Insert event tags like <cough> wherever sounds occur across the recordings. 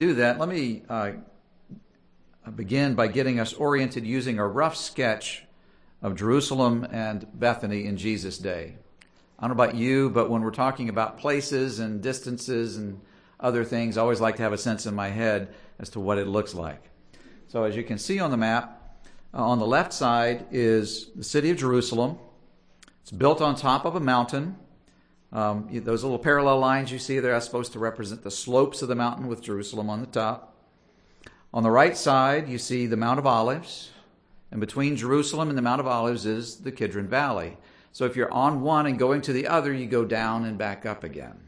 do that, let me uh, begin by getting us oriented using a rough sketch of Jerusalem and Bethany in Jesus' day. I don't know about you, but when we're talking about places and distances and other things, I always like to have a sense in my head as to what it looks like. So, as you can see on the map, uh, on the left side is the city of Jerusalem. It's built on top of a mountain. Um, those little parallel lines you see there are supposed to represent the slopes of the mountain with Jerusalem on the top. On the right side, you see the Mount of Olives, and between Jerusalem and the Mount of Olives is the Kidron Valley. So if you're on one and going to the other, you go down and back up again.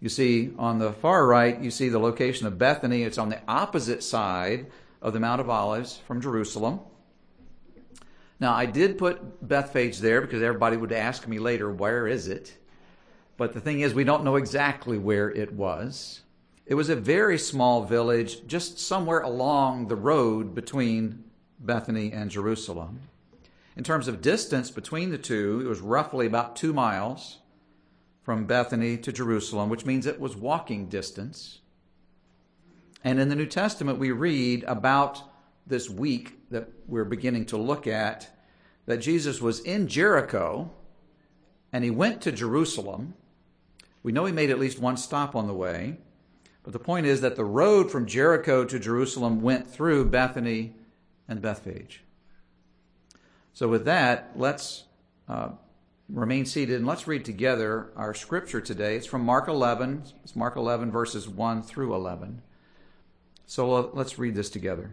You see on the far right, you see the location of Bethany. It's on the opposite side of the Mount of Olives from Jerusalem. Now, I did put Bethphage there because everybody would ask me later, where is it? But the thing is, we don't know exactly where it was. It was a very small village, just somewhere along the road between Bethany and Jerusalem. In terms of distance between the two, it was roughly about two miles from Bethany to Jerusalem, which means it was walking distance. And in the New Testament, we read about this week that we're beginning to look at that Jesus was in Jericho and he went to Jerusalem. We know he made at least one stop on the way, but the point is that the road from Jericho to Jerusalem went through Bethany and Bethphage. So, with that, let's uh, remain seated and let's read together our scripture today. It's from Mark 11. It's Mark 11, verses 1 through 11. So, uh, let's read this together.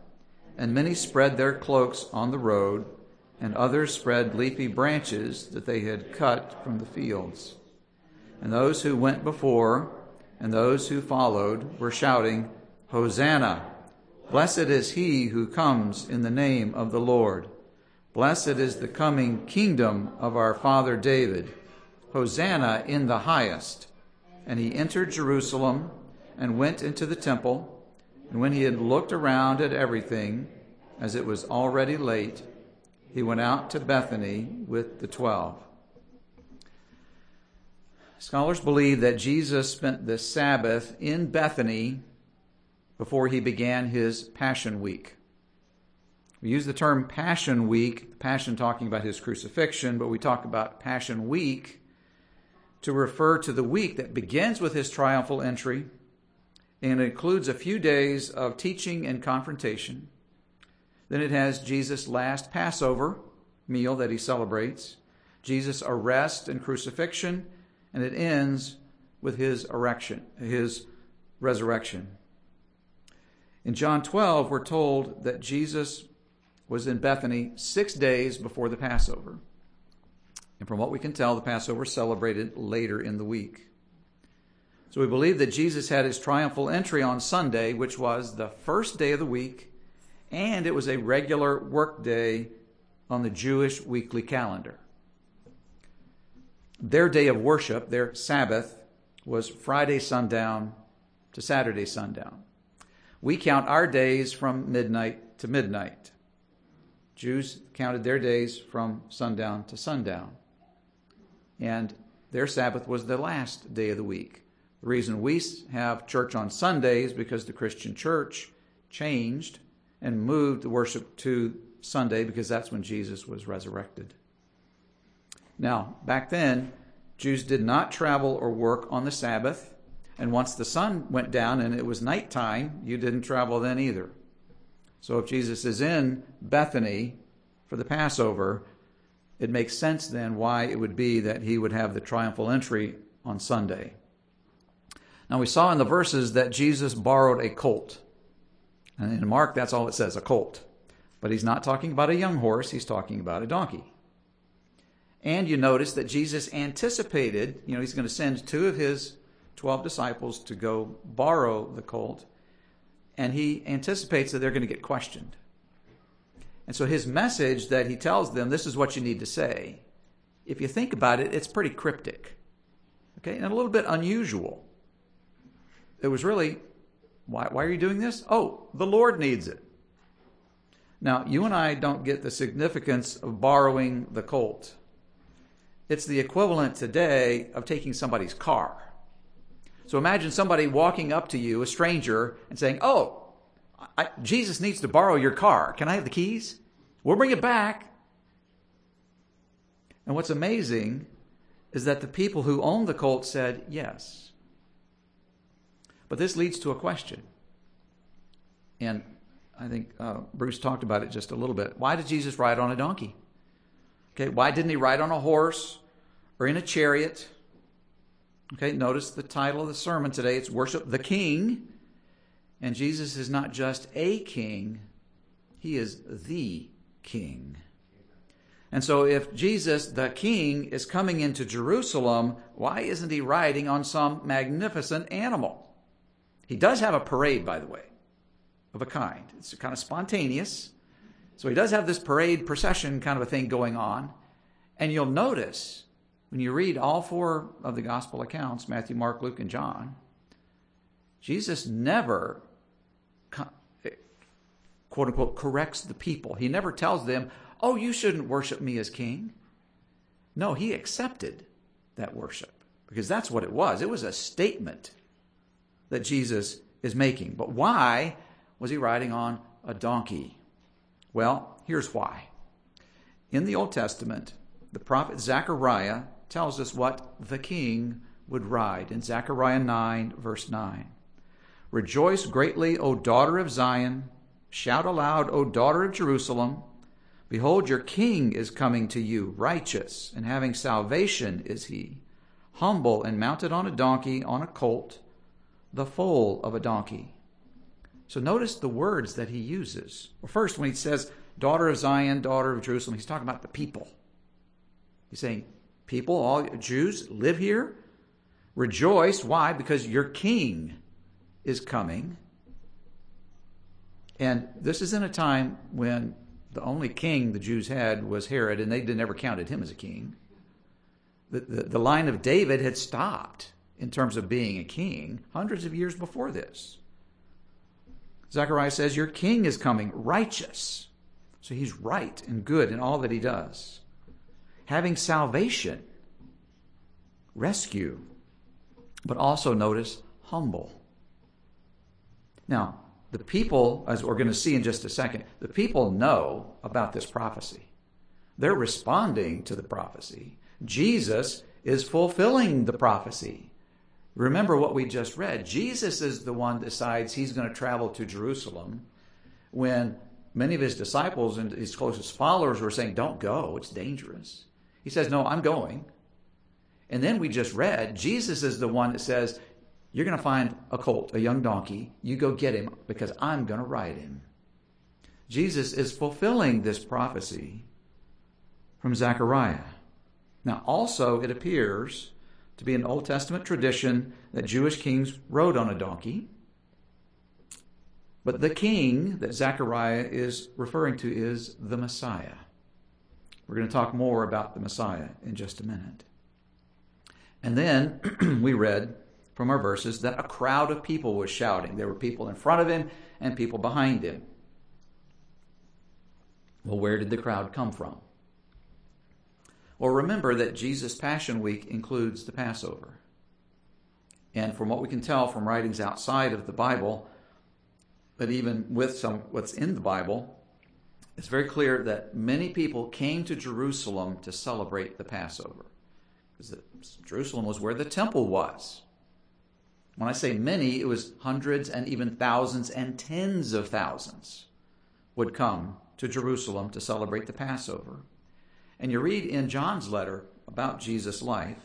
And many spread their cloaks on the road, and others spread leafy branches that they had cut from the fields. And those who went before and those who followed were shouting, Hosanna! Blessed is he who comes in the name of the Lord. Blessed is the coming kingdom of our father David. Hosanna in the highest. And he entered Jerusalem and went into the temple. And when he had looked around at everything, as it was already late, he went out to Bethany with the twelve. Scholars believe that Jesus spent the Sabbath in Bethany before he began his Passion Week. We use the term Passion Week, Passion talking about his crucifixion, but we talk about Passion Week to refer to the week that begins with his triumphal entry and it includes a few days of teaching and confrontation. Then it has Jesus' last Passover meal that he celebrates, Jesus' arrest and crucifixion, and it ends with his erection, his resurrection. In John 12, we're told that Jesus was in Bethany six days before the Passover. And from what we can tell, the Passover celebrated later in the week. So we believe that Jesus had his triumphal entry on Sunday, which was the first day of the week, and it was a regular work day on the Jewish weekly calendar. Their day of worship, their Sabbath, was Friday sundown to Saturday sundown. We count our days from midnight to midnight. Jews counted their days from sundown to sundown. And their Sabbath was the last day of the week. The reason we have church on Sundays because the Christian church changed and moved the worship to Sunday because that's when Jesus was resurrected. Now, back then, Jews did not travel or work on the Sabbath, And once the sun went down and it was nighttime, you didn't travel then either. So if Jesus is in Bethany for the Passover, it makes sense then why it would be that he would have the triumphal entry on Sunday. Now we saw in the verses that Jesus borrowed a colt. And in Mark, that's all it says, a colt. But he's not talking about a young horse, he's talking about a donkey. And you notice that Jesus anticipated, you know, he's going to send two of his 12 disciples to go borrow the colt. And he anticipates that they're going to get questioned. And so his message that he tells them, this is what you need to say. If you think about it, it's pretty cryptic. Okay, and a little bit unusual. It was really, why, why are you doing this? Oh, the Lord needs it. Now, you and I don't get the significance of borrowing the colt. It's the equivalent today of taking somebody's car. So imagine somebody walking up to you, a stranger, and saying, Oh, I, Jesus needs to borrow your car. Can I have the keys? We'll bring it back. And what's amazing is that the people who owned the colt said yes. But this leads to a question. And I think uh, Bruce talked about it just a little bit. Why did Jesus ride on a donkey? Okay, why didn't he ride on a horse or in a chariot? Okay, notice the title of the sermon today. It's Worship the King. And Jesus is not just a king, he is the king. And so, if Jesus, the king, is coming into Jerusalem, why isn't he riding on some magnificent animal? He does have a parade, by the way, of a kind. It's kind of spontaneous. So, he does have this parade procession kind of a thing going on. And you'll notice when you read all four of the gospel accounts Matthew, Mark, Luke, and John Jesus never, quote unquote, corrects the people. He never tells them, oh, you shouldn't worship me as king. No, he accepted that worship because that's what it was. It was a statement that Jesus is making. But why was he riding on a donkey? Well, here's why. In the Old Testament, the prophet Zechariah tells us what the king would ride in Zechariah 9, verse 9. Rejoice greatly, O daughter of Zion. Shout aloud, O daughter of Jerusalem. Behold, your king is coming to you, righteous and having salvation is he, humble and mounted on a donkey, on a colt, the foal of a donkey. So notice the words that he uses. Well, first, when he says, daughter of Zion, daughter of Jerusalem, he's talking about the people. He's saying, people, all Jews, live here. Rejoice. Why? Because your king is coming. And this is in a time when the only king the Jews had was Herod, and they never counted him as a king. The, the, the line of David had stopped in terms of being a king hundreds of years before this. Zechariah says, Your king is coming, righteous. So he's right and good in all that he does having salvation, rescue, but also notice humble. Now, the people, as we're going to see in just a second, the people know about this prophecy. They're responding to the prophecy. Jesus is fulfilling the prophecy. Remember what we just read. Jesus is the one decides he's going to travel to Jerusalem when many of his disciples and his closest followers were saying, Don't go, it's dangerous. He says, No, I'm going. And then we just read, Jesus is the one that says, You're going to find a colt, a young donkey. You go get him because I'm going to ride him. Jesus is fulfilling this prophecy from Zechariah. Now, also, it appears to be an Old Testament tradition that Jewish kings rode on a donkey. But the king that Zechariah is referring to is the Messiah. We're going to talk more about the Messiah in just a minute. And then <clears throat> we read from our verses that a crowd of people was shouting. There were people in front of him and people behind him. Well, where did the crowd come from? Well, remember that Jesus' Passion Week includes the Passover. And from what we can tell from writings outside of the Bible, but even with some what's in the Bible, it's very clear that many people came to Jerusalem to celebrate the Passover. Because Jerusalem was where the temple was. When I say many, it was hundreds and even thousands and tens of thousands would come to Jerusalem to celebrate the Passover. And you read in John's letter about Jesus' life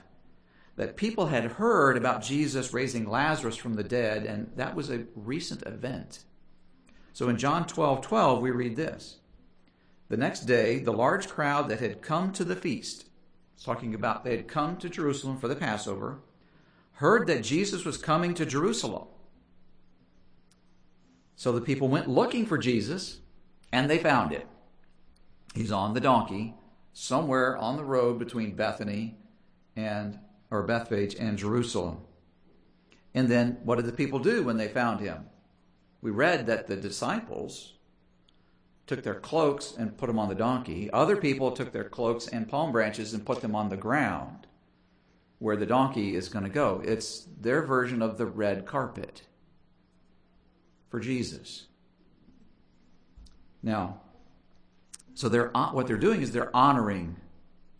that people had heard about Jesus raising Lazarus from the dead, and that was a recent event. So in John 12 12, we read this. The next day, the large crowd that had come to the feast, talking about they had come to Jerusalem for the Passover, heard that Jesus was coming to Jerusalem. So the people went looking for Jesus, and they found it. He's on the donkey, somewhere on the road between Bethany and or Bethphage and Jerusalem. And then what did the people do when they found him? We read that the disciples took their cloaks and put them on the donkey. Other people took their cloaks and palm branches and put them on the ground where the donkey is going to go. It's their version of the red carpet for Jesus. Now, so they're what they're doing is they're honoring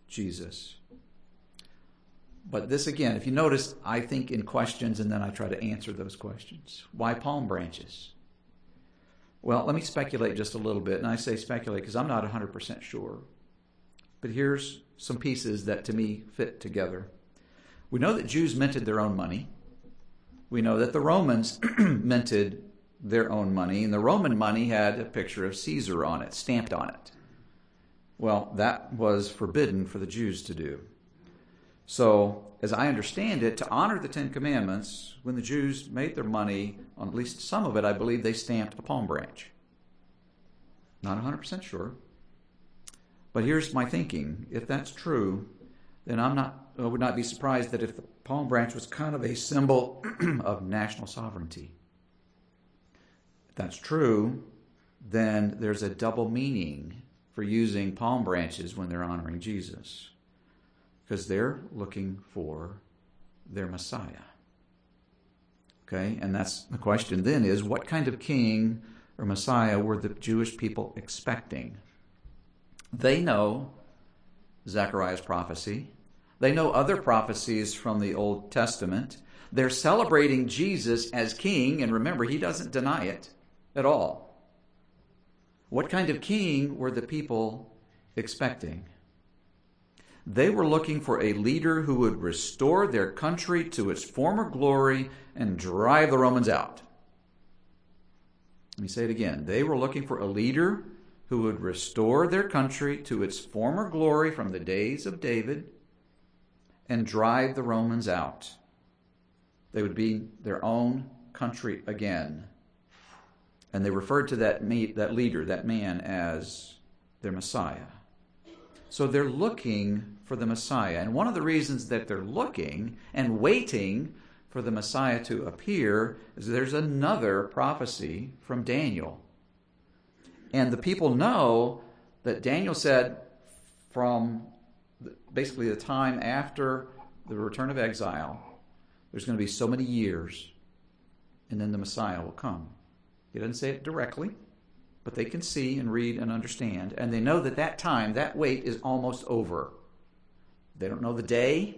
Jesus. But this again, if you notice, I think in questions and then I try to answer those questions. Why palm branches? Well, let me speculate just a little bit. And I say speculate because I'm not 100% sure. But here's some pieces that to me fit together. We know that Jews minted their own money. We know that the Romans <clears throat> minted their own money, and the Roman money had a picture of Caesar on it, stamped on it. Well, that was forbidden for the Jews to do. So, as I understand it, to honor the Ten Commandments, when the Jews made their money, on at least some of it, I believe they stamped a palm branch. Not 100% sure. But here's my thinking. If that's true, then I'm not, I would not be surprised that if the palm branch was kind of a symbol <clears throat> of national sovereignty. If that's true, then there's a double meaning for using palm branches when they're honoring Jesus because they're looking for their Messiah. Okay, and that's the question then is what kind of king or Messiah were the Jewish people expecting? They know Zechariah's prophecy. They know other prophecies from the Old Testament. They're celebrating Jesus as king, and remember, he doesn't deny it at all. What kind of king were the people expecting? They were looking for a leader who would restore their country to its former glory and drive the Romans out. Let me say it again. They were looking for a leader who would restore their country to its former glory from the days of David and drive the Romans out. They would be their own country again. And they referred to that, that leader, that man, as their Messiah. So they're looking for the Messiah. And one of the reasons that they're looking and waiting for the Messiah to appear is there's another prophecy from Daniel. And the people know that Daniel said from basically the time after the return of exile, there's going to be so many years, and then the Messiah will come. He doesn't say it directly, but they can see and read and understand, and they know that that time, that wait is almost over. They don't know the day,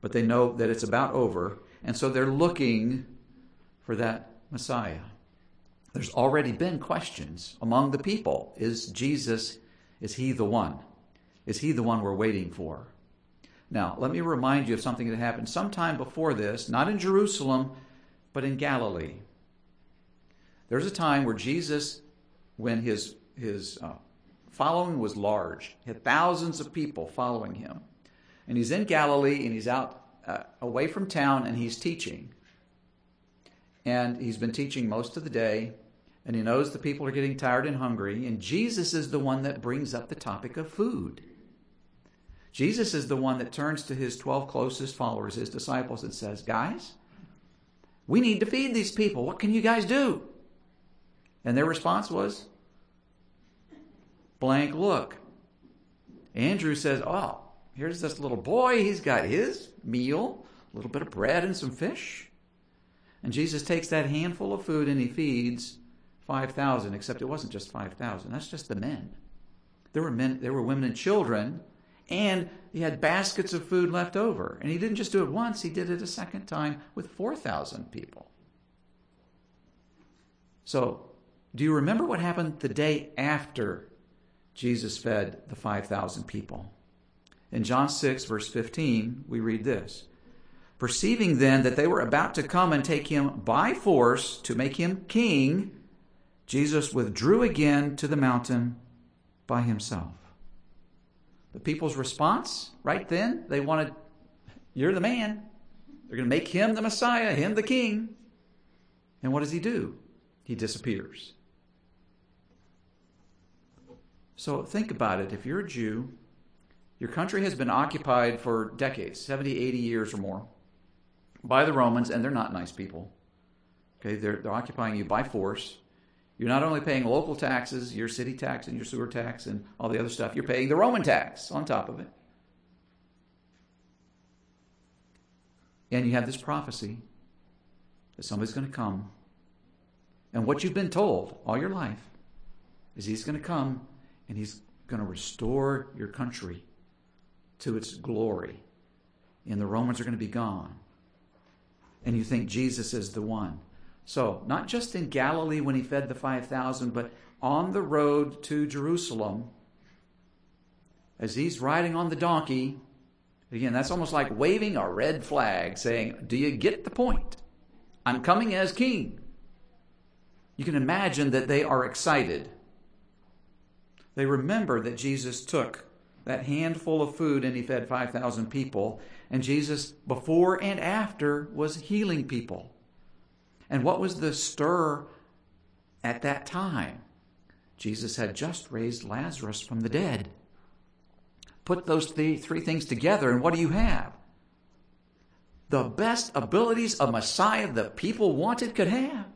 but they know that it's about over, and so they're looking for that Messiah. There's already been questions among the people. Is Jesus, is he the one? Is he the one we're waiting for? Now, let me remind you of something that happened sometime before this, not in Jerusalem, but in Galilee. There's a time where Jesus, when his, his uh, following was large, had thousands of people following him. And he's in Galilee and he's out uh, away from town and he's teaching. And he's been teaching most of the day. And he knows the people are getting tired and hungry. And Jesus is the one that brings up the topic of food. Jesus is the one that turns to his 12 closest followers, his disciples, and says, Guys, we need to feed these people. What can you guys do? And their response was blank look. Andrew says, Oh, here's this little boy. He's got his meal, a little bit of bread and some fish. And Jesus takes that handful of food and he feeds 5,000, except it wasn't just 5,000. That's just the men. There were men, there were women and children, And he had baskets of food left over. And he didn't just do it once, he did it a second time with 4,000 people. So, do you remember what happened the day after Jesus fed the 5,000 people? In John 6, verse 15, we read this Perceiving then that they were about to come and take him by force to make him king, Jesus withdrew again to the mountain by himself. The people's response right then, they wanted, You're the man. They're going to make him the Messiah, him the king. And what does he do? He disappears. So think about it. If you're a Jew, your country has been occupied for decades 70, 80 years or more by the Romans, and they're not nice people. Okay, they're, they're occupying you by force. You're not only paying local taxes, your city tax and your sewer tax and all the other stuff, you're paying the Roman tax on top of it. And you have this prophecy that somebody's going to come. And what you've been told all your life is he's going to come and he's going to restore your country to its glory. And the Romans are going to be gone. And you think Jesus is the one. So, not just in Galilee when he fed the 5,000, but on the road to Jerusalem, as he's riding on the donkey, again, that's almost like waving a red flag saying, Do you get the point? I'm coming as king. You can imagine that they are excited. They remember that Jesus took that handful of food and he fed 5,000 people, and Jesus, before and after, was healing people. And what was the stir at that time? Jesus had just raised Lazarus from the dead. Put those th- three things together, and what do you have? The best abilities a Messiah the people wanted could have.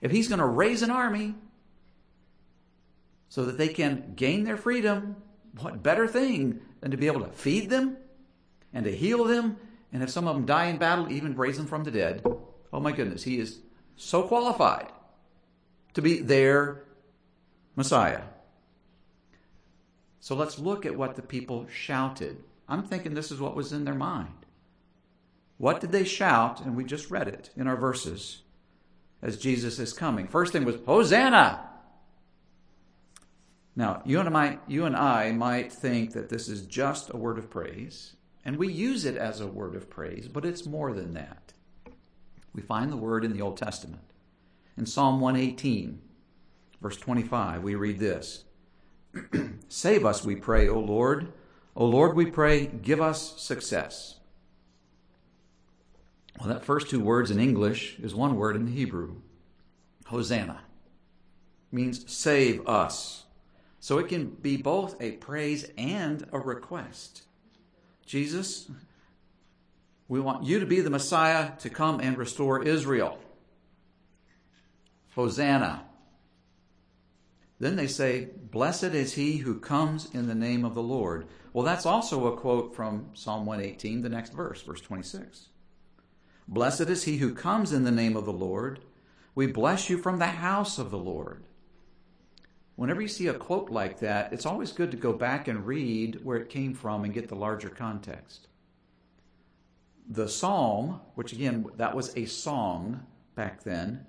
If he's going to raise an army so that they can gain their freedom, what better thing than to be able to feed them and to heal them, and if some of them die in battle, even raise them from the dead? Oh my goodness, he is so qualified to be their Messiah. So let's look at what the people shouted. I'm thinking this is what was in their mind. What did they shout? And we just read it in our verses as Jesus is coming. First thing was, Hosanna! Now, you and, I, you and I might think that this is just a word of praise, and we use it as a word of praise, but it's more than that. We find the word in the Old Testament. In Psalm 118, verse 25, we read this <clears throat> Save us, we pray, O Lord. O Lord, we pray, give us success. Well, that first two words in English is one word in Hebrew. Hosanna means save us. So it can be both a praise and a request. Jesus, we want you to be the Messiah to come and restore Israel. Hosanna. Then they say, Blessed is he who comes in the name of the Lord. Well, that's also a quote from Psalm 118, the next verse, verse 26. Blessed is he who comes in the name of the Lord. We bless you from the house of the Lord. Whenever you see a quote like that, it's always good to go back and read where it came from and get the larger context the psalm, which again, that was a song back then,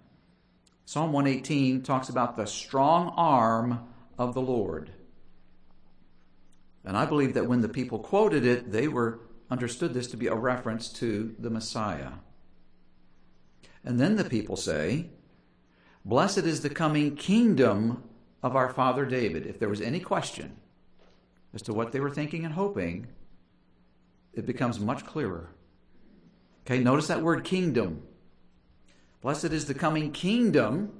Psalm 118 talks about the strong arm of the Lord. And I believe that when the people quoted it, they were understood this to be a reference to the Messiah. And then the people say, Blessed is the coming kingdom of our father David. If there was any question as to what they were thinking and hoping, it becomes much clearer. Okay, notice that word kingdom. Blessed is the coming kingdom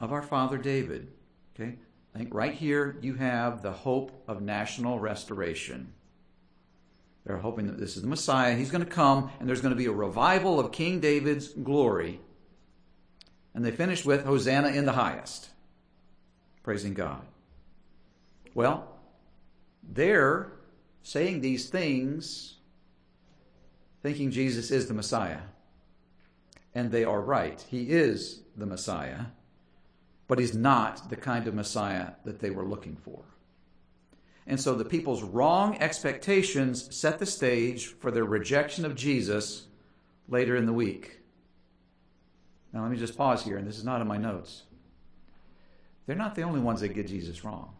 of our father David. Okay, I think right here you have the hope of national restoration. They're hoping that this is the Messiah. He's going to come, and there's going to be a revival of King David's glory. And they finish with Hosanna in the highest, praising God. Well, they're saying these things thinking Jesus is the Messiah. And they are right. He is the Messiah, but he's not the kind of Messiah that they were looking for. And so the people's wrong expectations set the stage for their rejection of Jesus later in the week. Now, let me just pause here, and this is not in my notes. They're not the only ones that get Jesus wrong.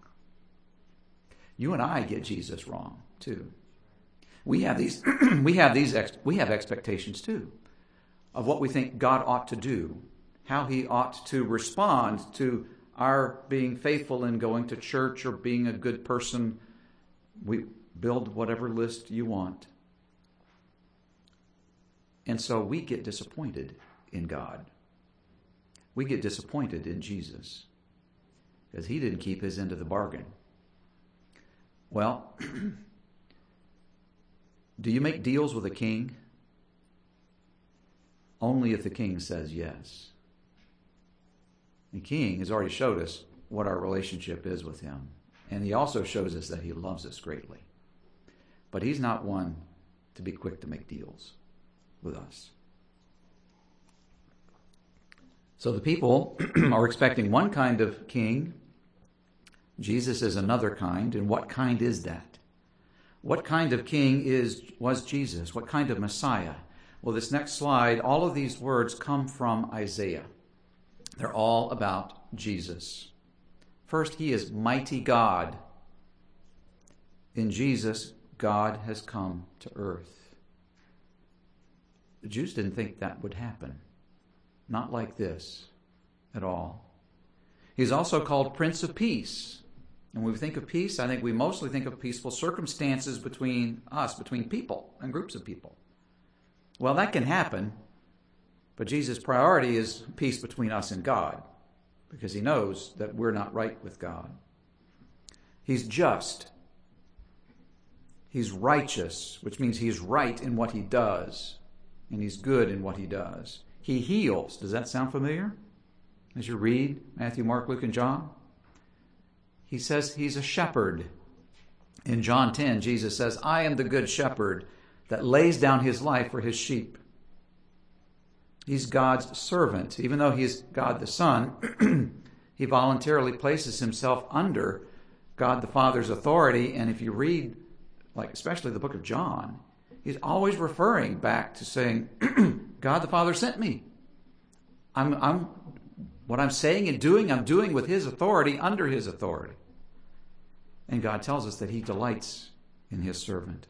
You and I get Jesus wrong, too. We have these, <clears throat> we have these, ex, we have expectations, too, of what we think God ought to do, how he ought to respond to our being faithful in going to church or being a good person. We build whatever list you want. And so we get disappointed in God. We get disappointed in Jesus because he didn't keep his end of the bargain. Well, <clears throat> do you make deals with a king? Only if the king says yes. The king has already showed us what our relationship is with him. And he also shows us that he loves us greatly. But he's not one to be quick to make deals with us. So the people <clears throat> are expecting one kind of king. Jesus is another kind. And what kind is that? What kind of king is was Jesus? What kind of Messiah? Well, this next slide, all of these words come from Isaiah. They're all about Jesus. First, he is mighty God. In Jesus, God has come to earth. The Jews didn't think that would happen. Not like this at all. He's also called Prince of Peace. And when we think of peace, I think we mostly think of peaceful circumstances between us, between people and groups of people. Well, that can happen, but Jesus' priority is peace between us and God because he knows that we're not right with God. He's just. He's righteous, which means he's right in what he does, and he's good in what he does. He heals. Does that sound familiar? As you read Matthew, Mark, Luke, and John? He says he's a shepherd. In John 10, Jesus says, I am the good shepherd that lays down his life for his sheep. He's God's servant. Even though he's God the Son, <clears throat> he voluntarily places himself under God the Father's authority. And if you read, like especially the book of John, he's always referring back to saying, <clears throat> God the Father sent me. I'm, I'm, what I'm saying and doing, I'm doing with his authority, under his authority. And God tells us that he delights in his servant.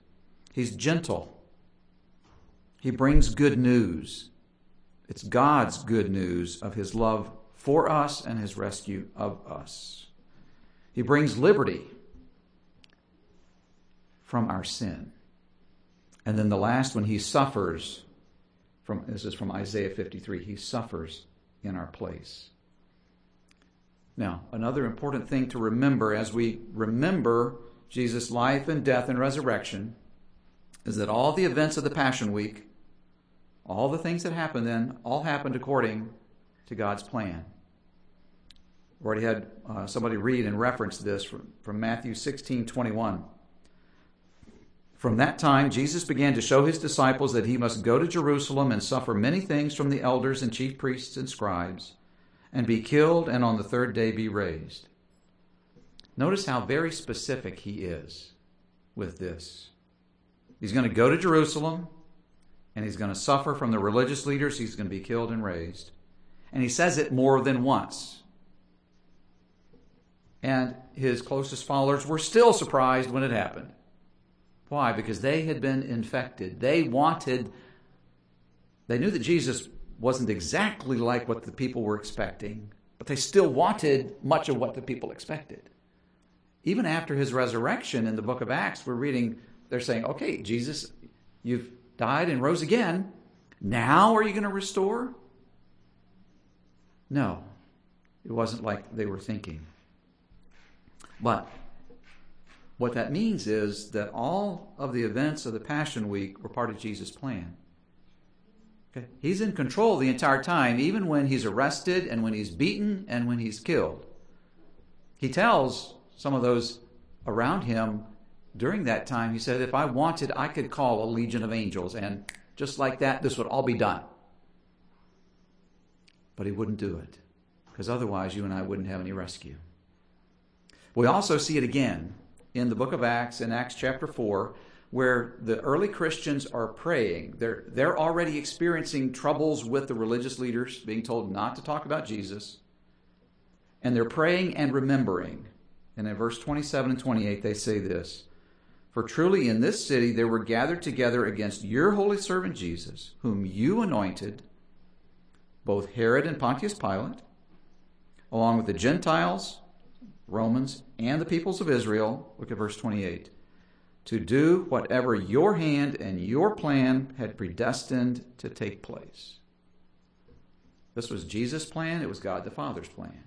He's gentle. He brings good news. It's God's good news of his love for us and his rescue of us. He brings liberty from our sin. And then the last one, he suffers from this is from Isaiah 53. He suffers in our place. Now, another important thing to remember as we remember Jesus' life and death and resurrection is that all the events of the Passion Week all the things that happened then all happened according to God's plan. We already had uh, somebody read and reference this from, from Matthew 16 21. From that time, Jesus began to show his disciples that he must go to Jerusalem and suffer many things from the elders and chief priests and scribes, and be killed, and on the third day be raised. Notice how very specific he is with this. He's going to go to Jerusalem and he's going to suffer from the religious leaders. He's going to be killed and raised. And he says it more than once. And his closest followers were still surprised when it happened. Why? Because they had been infected. They wanted, they knew that Jesus wasn't exactly like what the people were expecting, but they still wanted much of what the people expected. Even after his resurrection in the book of Acts, we're reading, they're saying, okay, Jesus, you've died and rose again. Now are you going to restore? No, it wasn't like they were thinking. But what that means is that all of the events of the Passion Week were part of Jesus' plan. Okay? He's in control the entire time, even when he's arrested and when he's beaten and when he's killed. He tells some of those around him, during that time, he said, if I wanted, I could call a legion of angels, and just like that, this would all be done. But he wouldn't do it, because otherwise, you and I wouldn't have any rescue. We also see it again in the book of Acts, in Acts chapter 4, where the early Christians are praying. They're, they're already experiencing troubles with the religious leaders, being told not to talk about Jesus. And they're praying and remembering. And in verse 27 and 28, they say this For truly in this city there were gathered together against your holy servant Jesus, whom you anointed, both Herod and Pontius Pilate, along with the Gentiles, Romans, and the peoples of Israel. Look at verse 28 to do whatever your hand and your plan had predestined to take place. This was Jesus' plan, it was God the Father's plan.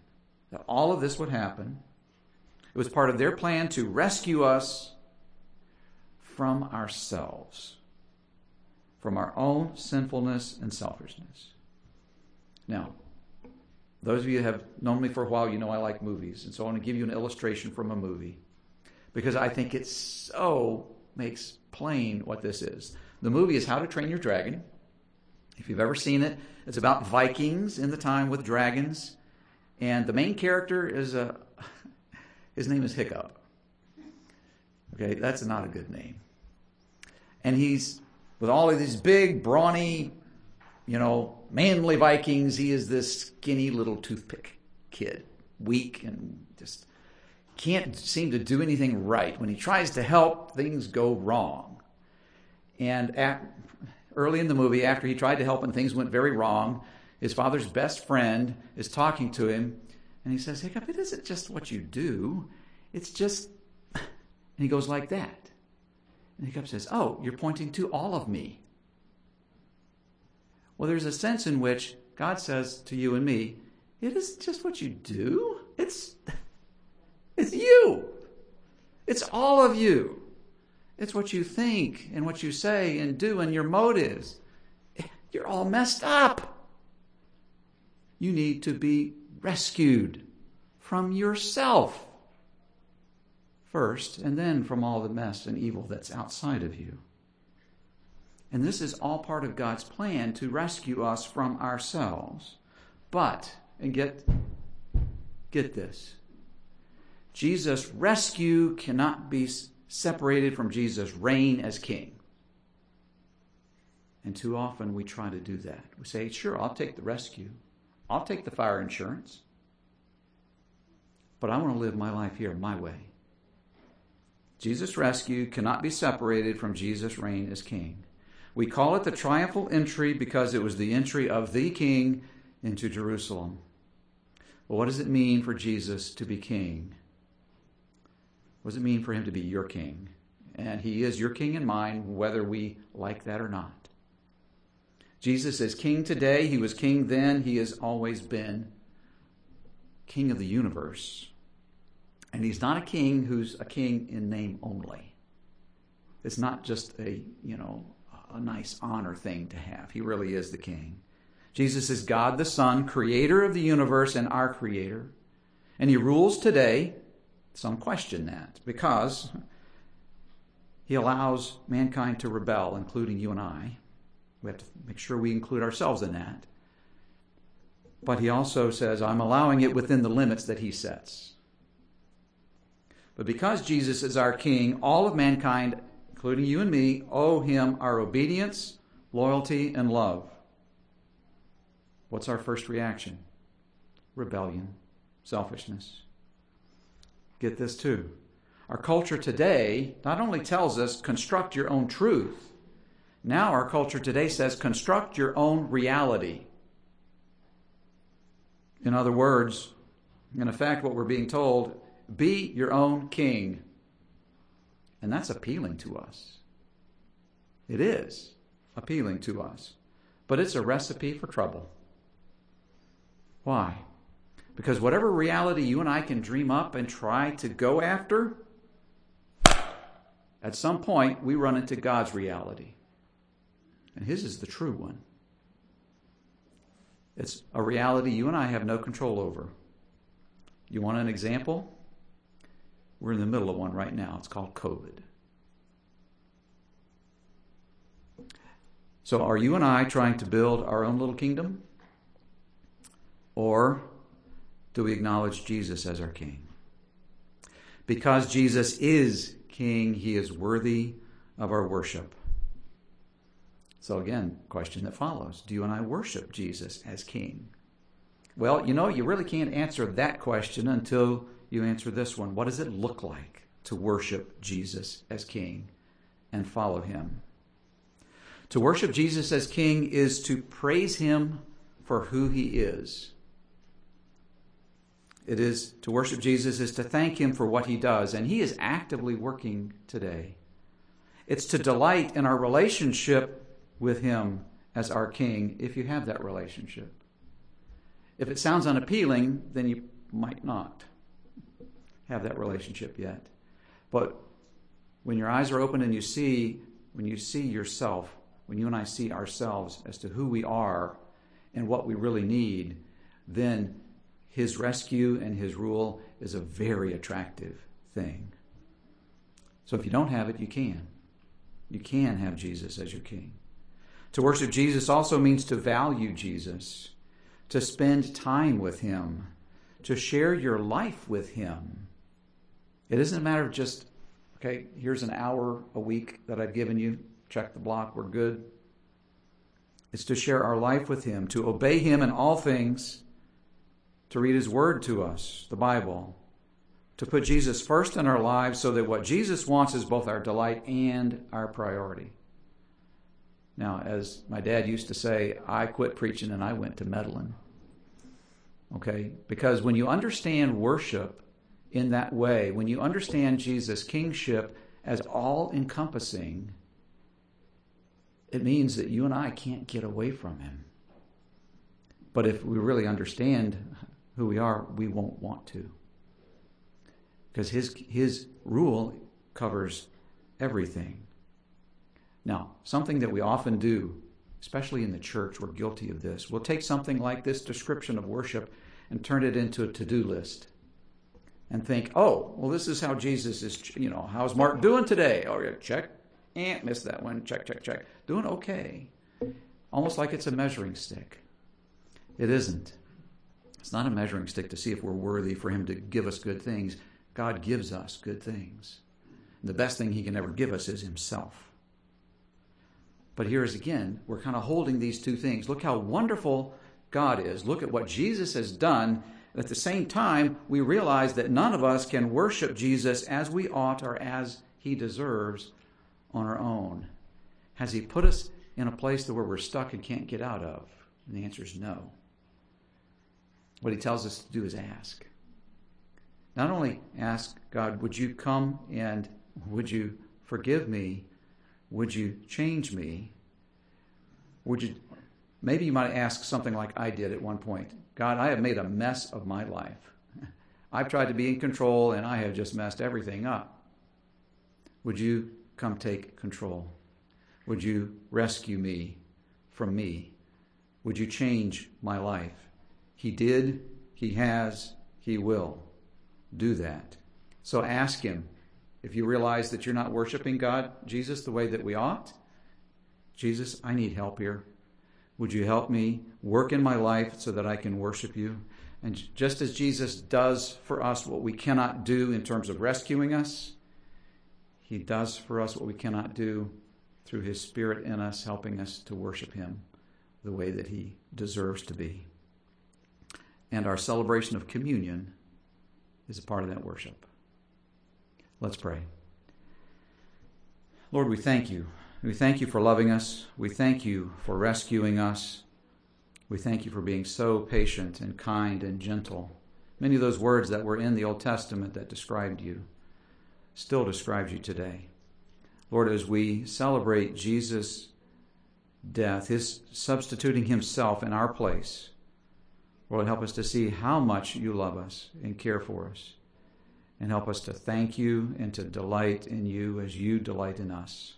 That all of this would happen. It was part of their plan to rescue us from ourselves, from our own sinfulness and selfishness. Now, those of you who have known me for a while, you know I like movies, and so I want to give you an illustration from a movie because I think it so makes plain what this is. The movie is How to Train Your Dragon. If you've ever seen it, it's about Vikings in the time with dragons, and the main character is a <laughs> his name is Hiccup. Okay, that's not a good name. And he's with all of these big, brawny, you know, manly Vikings. He is this skinny little toothpick kid, weak and just can't seem to do anything right. When he tries to help, things go wrong. And at, early in the movie, after he tried to help and things went very wrong, his father's best friend is talking to him, and he says, Hiccup, it isn't just what you do, it's just. <laughs> And he goes like that. And Hiccup says, Oh, you're pointing to all of me. Well, there's a sense in which God says to you and me, It isn't just what you do, it's. <laughs> It's you. It's all of you. It's what you think and what you say and do and your motives. You're all messed up. You need to be rescued from yourself first, and then from all the mess and evil that's outside of you. And this is all part of God's plan to rescue us from ourselves. But, and get, get this, Jesus' rescue cannot be separated from Jesus' reign as king. And too often we try to do that. We say, sure, I'll take the rescue, I'll take the fire insurance, but I want to live my life here my way. Jesus' rescue cannot be separated from Jesus' reign as king. We call it the triumphal entry because it was the entry of the king into Jerusalem. Well, what does it mean for Jesus to be king? What does it mean for him to be your king? And he is your king and mine, whether we like that or not. Jesus is king today. He was king then. He has always been king of the universe. And he's not a king who's a king in name only. It's not just a, you know, a nice honor thing to have. He really is the king. Jesus is God the Son, creator of the universe and our creator. And he rules today some question that because he allows mankind to rebel, including you and I. We have to make sure we include ourselves in that. But he also says, I'm allowing it within the limits that he sets. But because Jesus is our king, all of mankind, including you and me, owe him our obedience, loyalty, and love. What's our first reaction? Rebellion, selfishness get this too. Our culture today not only tells us construct your own truth, now our culture today says construct your own reality. In other words, in effect, what we're being told be your own king. And that's appealing to us. It is appealing to us. But it's a recipe for trouble. Why? Because whatever reality you and I can dream up and try to go after, at some point we run into God's reality. And His is the true one. It's a reality you and I have no control over. You want an example? We're in the middle of one right now. It's called COVID. So, are you and I trying to build our own little kingdom? Or do we acknowledge Jesus as our King? Because Jesus is King, he is worthy of our worship. So, again, question that follows Do you and I worship Jesus as King? Well, you know, you really can't answer that question until you answer this one. What does it look like to worship Jesus as King and follow him? To worship Jesus as King is to praise him for who he is. It is to worship Jesus is to thank him for what he does, and he is actively working today. It's to delight in our relationship with him as our king if you have that relationship. If it sounds unappealing, then you might not have that relationship yet. But when your eyes are open and you see, when you see yourself, when you and I see ourselves as to who we are and what we really need, then his rescue and his rule is a very attractive thing. So if you don't have it, you can. You can have Jesus as your king. To worship Jesus also means to value Jesus to spend time with Him, to share your life with Him. It isn't a matter of just, okay, here's an hour a week that I've given you, check the block, we're good. It's to share our life with Him, to obey Him in all things, to read His Word to us, the Bible, to put Jesus first in our lives so that what Jesus wants is both our delight and our priority. Now, as my dad used to say, I quit preaching and I went to meddling. Okay? Because when you understand worship in that way, when you understand Jesus' kingship as all encompassing, it means that you and I can't get away from him. But if we really understand who we are, we won't want to. Because his, his rule covers everything. Now, something that we often do, especially in the church, we're guilty of this. We'll take something like this description of worship and turn it into a to do list and think, oh, well, this is how Jesus is, you know, how's Mark doing today? Oh, yeah, check. Eh, missed that one. Check, check, check. Doing okay. Almost like it's a measuring stick. It isn't. It's not a measuring stick to see if we're worthy for Him to give us good things. God gives us good things. The best thing He can ever give us is Himself. But here's again, we're kind of holding these two things. Look how wonderful God is. Look at what Jesus has done. At the same time, we realize that none of us can worship Jesus as we ought or as he deserves on our own. Has he put us in a place where we're stuck and can't get out of? And the answer is no. What he tells us to do is ask. Not only ask God, would you come and would you forgive me? Would you change me? Would you maybe you might ask something like I did at one point. God, I have made a mess of my life. I've tried to be in control and I have just messed everything up. Would you come take control? Would you rescue me from me? Would you change my life? He did, he has, he will do that. So ask him if you realize that you're not worshiping God, Jesus, the way that we ought. Jesus, I need help here. Would you help me work in my life so that I can worship you? And just as Jesus does for us what we cannot do in terms of rescuing us, he does for us what we cannot do through his spirit in us, helping us to worship him the way that he deserves to be. And our celebration of communion is a part of that worship. Let's pray. Lord, we thank you. We thank you for loving us. We thank you for rescuing us. We thank you for being so patient and kind and gentle. Many of those words that were in the Old Testament that described you still describes you today. Lord, as we celebrate Jesus' death, his substituting himself in our place, Lord, help us to see how much you love us and care for us and help us to thank you and to delight in you as you delight in us.